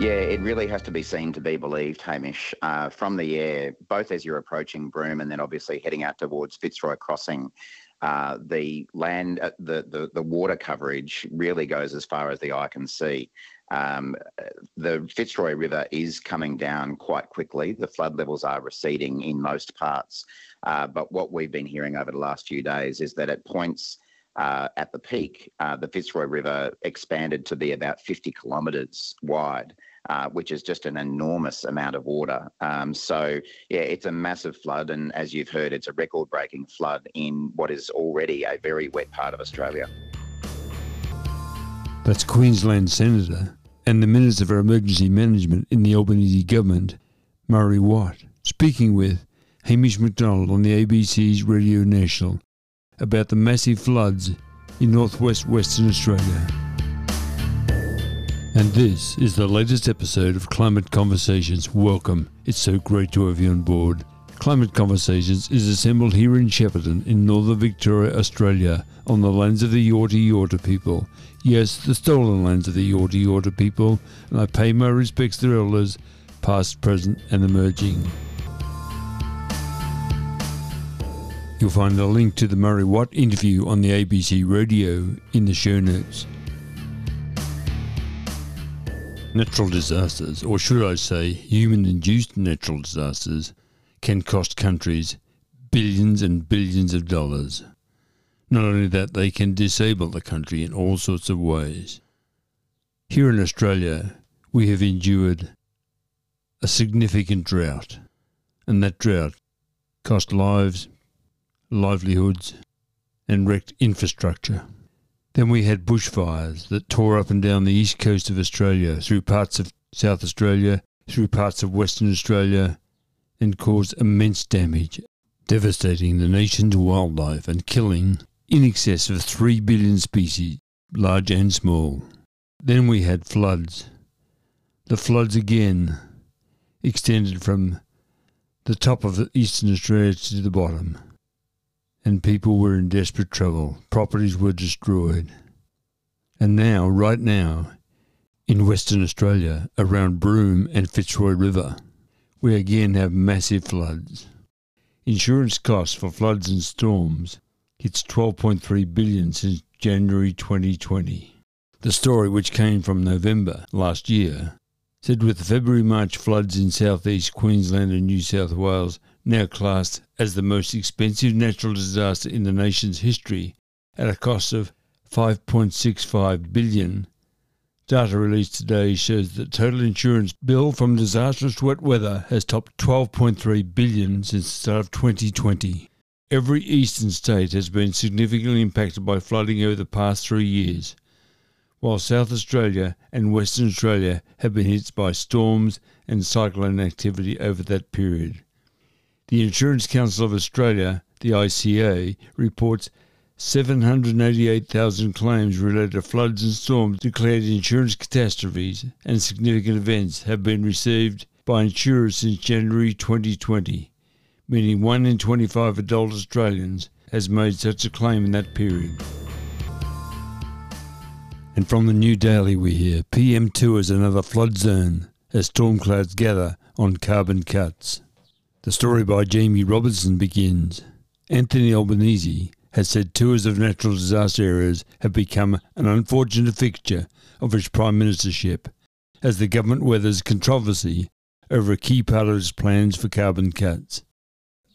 Yeah, it really has to be seen to be believed, Hamish. Uh, from the air, both as you're approaching Broome and then obviously heading out towards Fitzroy Crossing, uh, the land, uh, the, the the water coverage really goes as far as the eye can see. Um, the Fitzroy River is coming down quite quickly. The flood levels are receding in most parts, uh, but what we've been hearing over the last few days is that at points uh, at the peak, uh, the Fitzroy River expanded to be about 50 kilometres wide. Uh, which is just an enormous amount of water. Um, so, yeah, it's a massive flood. And as you've heard, it's a record breaking flood in what is already a very wet part of Australia. That's Queensland Senator and the Minister for Emergency Management in the Albanese government, Murray Watt, speaking with Hamish Macdonald on the ABC's Radio National about the massive floods in northwest Western Australia. And this is the latest episode of Climate Conversations. Welcome. It's so great to have you on board. Climate Conversations is assembled here in Shepparton in northern Victoria, Australia, on the lands of the Yorta Yorta people. Yes, the stolen lands of the Yorta Yorta people, and I pay my respects to their elders, past, present, and emerging. You'll find a link to the Murray Watt interview on the ABC radio in the show notes. Natural disasters, or should I say human induced natural disasters, can cost countries billions and billions of dollars. Not only that, they can disable the country in all sorts of ways. Here in Australia, we have endured a significant drought, and that drought cost lives, livelihoods, and wrecked infrastructure. Then we had bushfires that tore up and down the east coast of Australia, through parts of South Australia, through parts of Western Australia, and caused immense damage, devastating the nation's wildlife and killing in excess of 3 billion species, large and small. Then we had floods. The floods again extended from the top of eastern Australia to the bottom and people were in desperate trouble. Properties were destroyed. And now, right now, in Western Australia, around Broome and Fitzroy River, we again have massive floods. Insurance costs for floods and storms hits 12.3 billion since January 2020. The story, which came from November last year, said with the February March floods in southeast Queensland and New South Wales now classed as the most expensive natural disaster in the nation's history at a cost of 5.65 billion. Data released today shows that total insurance bill from disastrous wet weather has topped 12.3 billion since the start of 2020. Every eastern state has been significantly impacted by flooding over the past 3 years, while South Australia and Western Australia have been hit by storms and cyclone activity over that period. The Insurance Council of Australia, the ICA, reports 788,000 claims related to floods and storms declared insurance catastrophes and significant events have been received by insurers since January 2020, meaning 1 in 25 adult Australians has made such a claim in that period. And from the New Daily we hear PM2 is another flood zone as storm clouds gather on carbon cuts. The story by Jamie Robertson begins. Anthony Albanese has said tours of natural disaster areas have become an unfortunate fixture of his prime ministership as the government weathers controversy over a key part of its plans for carbon cuts.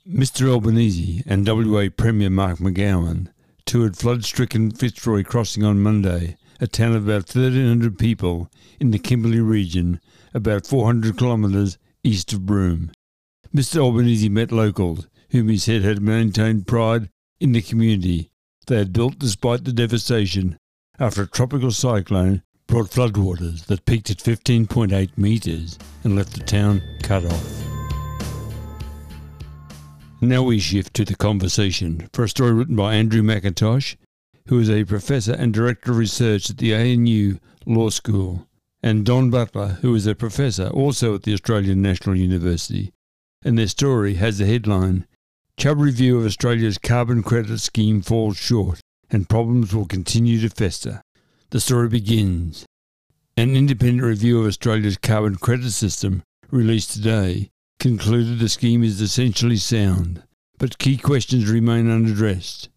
Mr Albanese and WA Premier Mark McGowan toured flood-stricken Fitzroy Crossing on Monday, a town of about 1,300 people in the Kimberley region, about 400 kilometres east of Broome. Mr. Albanese met locals, whom he said had maintained pride in the community they had built despite the devastation after a tropical cyclone brought floodwaters that peaked at 15.8 metres and left the town cut off. Now we shift to the conversation for a story written by Andrew Macintosh, who is a professor and director of research at the ANU Law School, and Don Butler, who is a professor also at the Australian National University and their story has the headline Chubb review of Australia's carbon credit scheme falls short and problems will continue to fester. The story begins An independent review of Australia's carbon credit system, released today, concluded the scheme is essentially sound, but key questions remain unaddressed,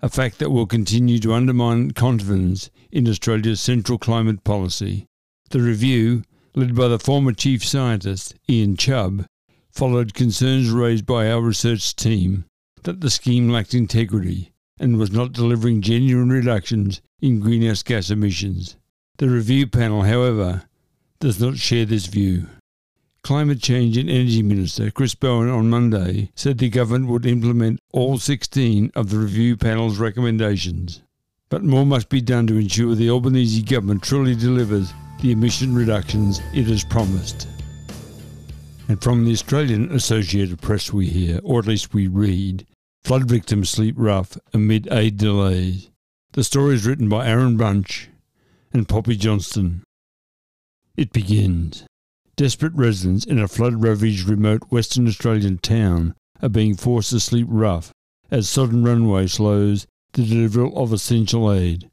a fact that will continue to undermine confidence in Australia's central climate policy. The review, led by the former chief scientist, Ian Chubb, followed concerns raised by our research team that the scheme lacked integrity and was not delivering genuine reductions in greenhouse gas emissions. The review panel, however, does not share this view. Climate Change and Energy Minister Chris Bowen on Monday said the government would implement all 16 of the review panel's recommendations. But more must be done to ensure the Albanese government truly delivers the emission reductions it has promised. And from the Australian Associated Press, we hear, or at least we read, flood victims sleep rough amid aid delays. The story is written by Aaron Bunch and Poppy Johnston. It begins. Desperate residents in a flood ravaged remote Western Australian town are being forced to sleep rough as sodden runway slows the delivery of essential aid.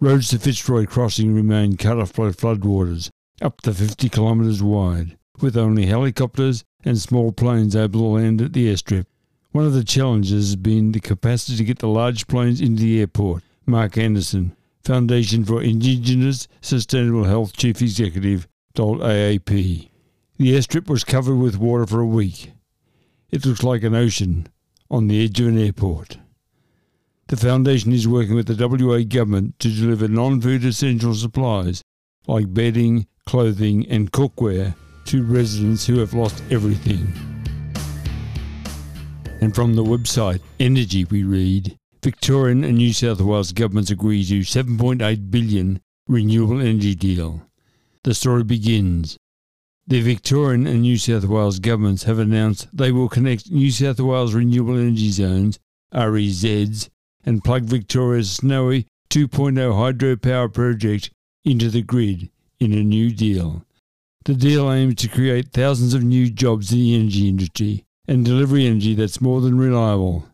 Roads to Fitzroy Crossing remain cut off by floodwaters up to 50 kilometres wide, with only helicopters and small planes able to land at the airstrip. One of the challenges has been the capacity to get the large planes into the airport. Mark Anderson, Foundation for Indigenous Sustainable Health Chief Executive, told AAP. The airstrip was covered with water for a week. It looks like an ocean on the edge of an airport. The Foundation is working with the WA government to deliver non food essential supplies like bedding, clothing, and cookware to residents who have lost everything. And from the website Energy, we read Victorian and New South Wales governments agree to 7.8 billion renewable energy deal. The story begins the Victorian and New South Wales governments have announced they will connect New South Wales Renewable Energy Zones, REZs, and plug Victoria's Snowy 2.0 hydropower project into the grid in a new deal. The deal aims to create thousands of new jobs in the energy industry and deliver energy that's more than reliable,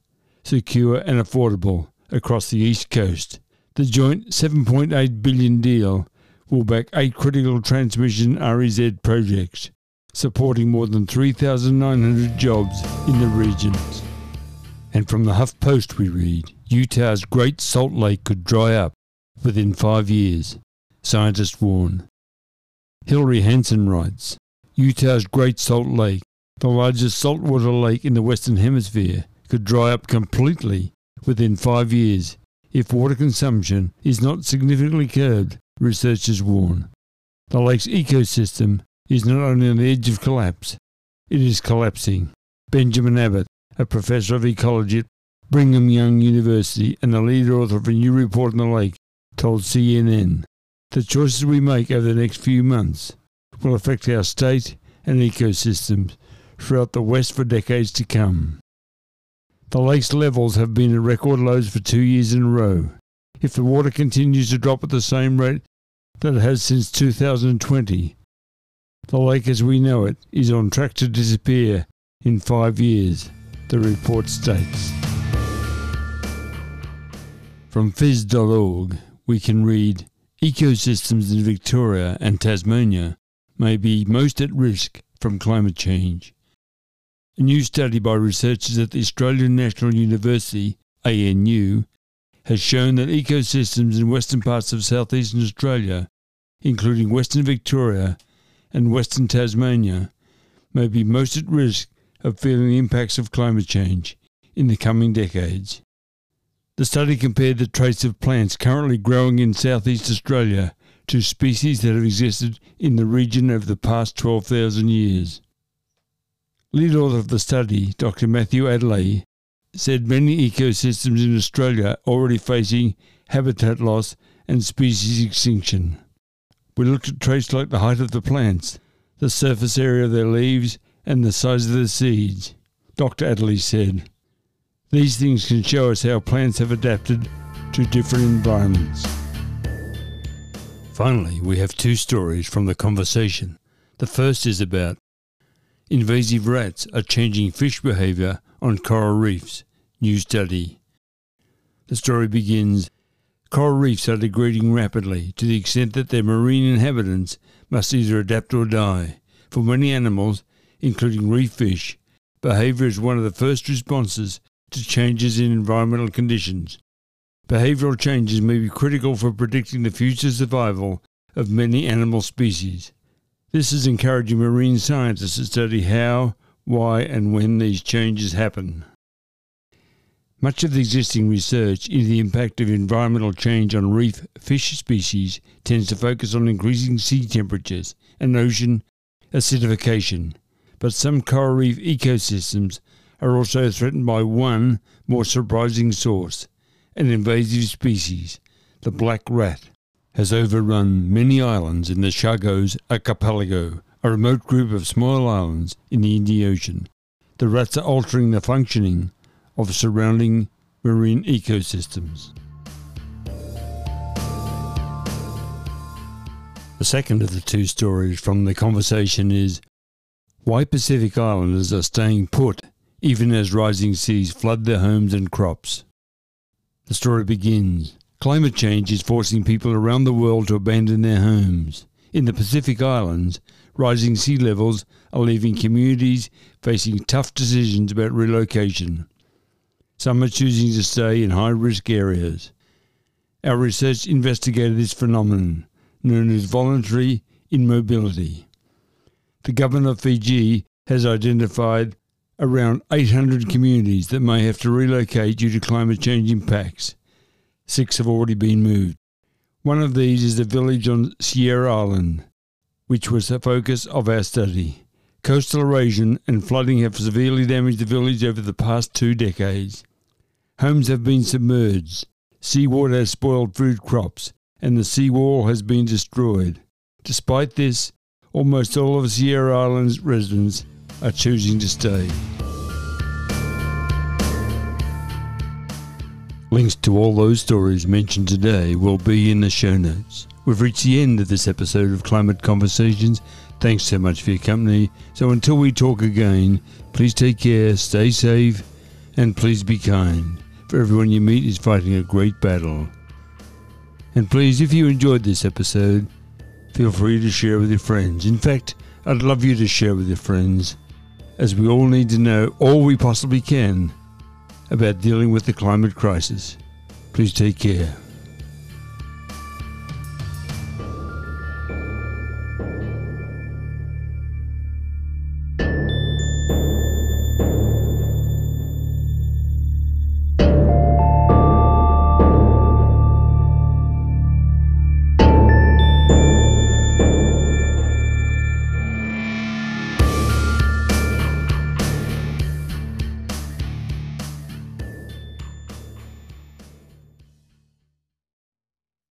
secure, and affordable across the East Coast. The joint 7.8 billion deal will back eight critical transmission REZ projects, supporting more than 3,900 jobs in the regions. And from the Huff Post we read, Utah's Great Salt Lake could dry up within five years, scientists warn. Hilary Hanson writes, Utah's Great Salt Lake, the largest saltwater lake in the Western Hemisphere, could dry up completely within five years if water consumption is not significantly curbed researchers warn. The lake's ecosystem is not only on the edge of collapse, it is collapsing. Benjamin Abbott, a professor of ecology at Brigham Young University and the lead author of a new report on the lake, told CNN the choices we make over the next few months will affect our state and ecosystems throughout the West for decades to come. The lake's levels have been at record lows for two years in a row. If the water continues to drop at the same rate that it has since 2020, the lake as we know it is on track to disappear in five years, the report states. From phys.org, we can read Ecosystems in Victoria and Tasmania may be most at risk from climate change. A new study by researchers at the Australian National University, ANU, has shown that ecosystems in western parts of southeastern Australia, including Western Victoria and Western Tasmania, may be most at risk of feeling the impacts of climate change in the coming decades. The study compared the traits of plants currently growing in southeast Australia to species that have existed in the region over the past 12,000 years. Lead author of the study, Dr. Matthew Adeleye, said many ecosystems in Australia are already facing habitat loss and species extinction. We looked at traits like the height of the plants, the surface area of their leaves, and the size of their seeds. Dr. Adeleye said, These things can show us how plants have adapted to different environments. Finally, we have two stories from the conversation. The first is about invasive rats are changing fish behaviour on coral reefs. New study. The story begins Coral reefs are degrading rapidly to the extent that their marine inhabitants must either adapt or die. For many animals, including reef fish, behavior is one of the first responses to changes in environmental conditions. Behavioral changes may be critical for predicting the future survival of many animal species. This is encouraging marine scientists to study how, why, and when these changes happen. Much of the existing research into the impact of environmental change on reef fish species tends to focus on increasing sea temperatures and ocean acidification, but some coral reef ecosystems are also threatened by one more surprising source an invasive species, the black rat, has overrun many islands in the Chagos archipelago, a remote group of small islands in the Indian Ocean. The rats are altering the functioning of surrounding marine ecosystems. The second of the two stories from the conversation is why Pacific Islanders are staying put even as rising seas flood their homes and crops. The story begins. Climate change is forcing people around the world to abandon their homes. In the Pacific Islands, rising sea levels are leaving communities facing tough decisions about relocation. Some are choosing to stay in high risk areas. Our research investigated this phenomenon, known as voluntary immobility. The government of Fiji has identified around 800 communities that may have to relocate due to climate change impacts. Six have already been moved. One of these is the village on Serua Island, which was the focus of our study. Coastal erosion and flooding have severely damaged the village over the past two decades. Homes have been submerged, seawater has spoiled food crops, and the seawall has been destroyed. Despite this, almost all of Serua Island's residents are choosing to stay. Links to all those stories mentioned today will be in the show notes. We've reached the end of this episode of Climate Conversations. Thanks so much for your company. So until we talk again, please take care, stay safe, and please be kind. For everyone you meet is fighting a great battle. And please, if you enjoyed this episode, feel free to share with your friends. In fact, I'd love you to share with your friends as we all need to know all we possibly can about dealing with the climate crisis. Please take care.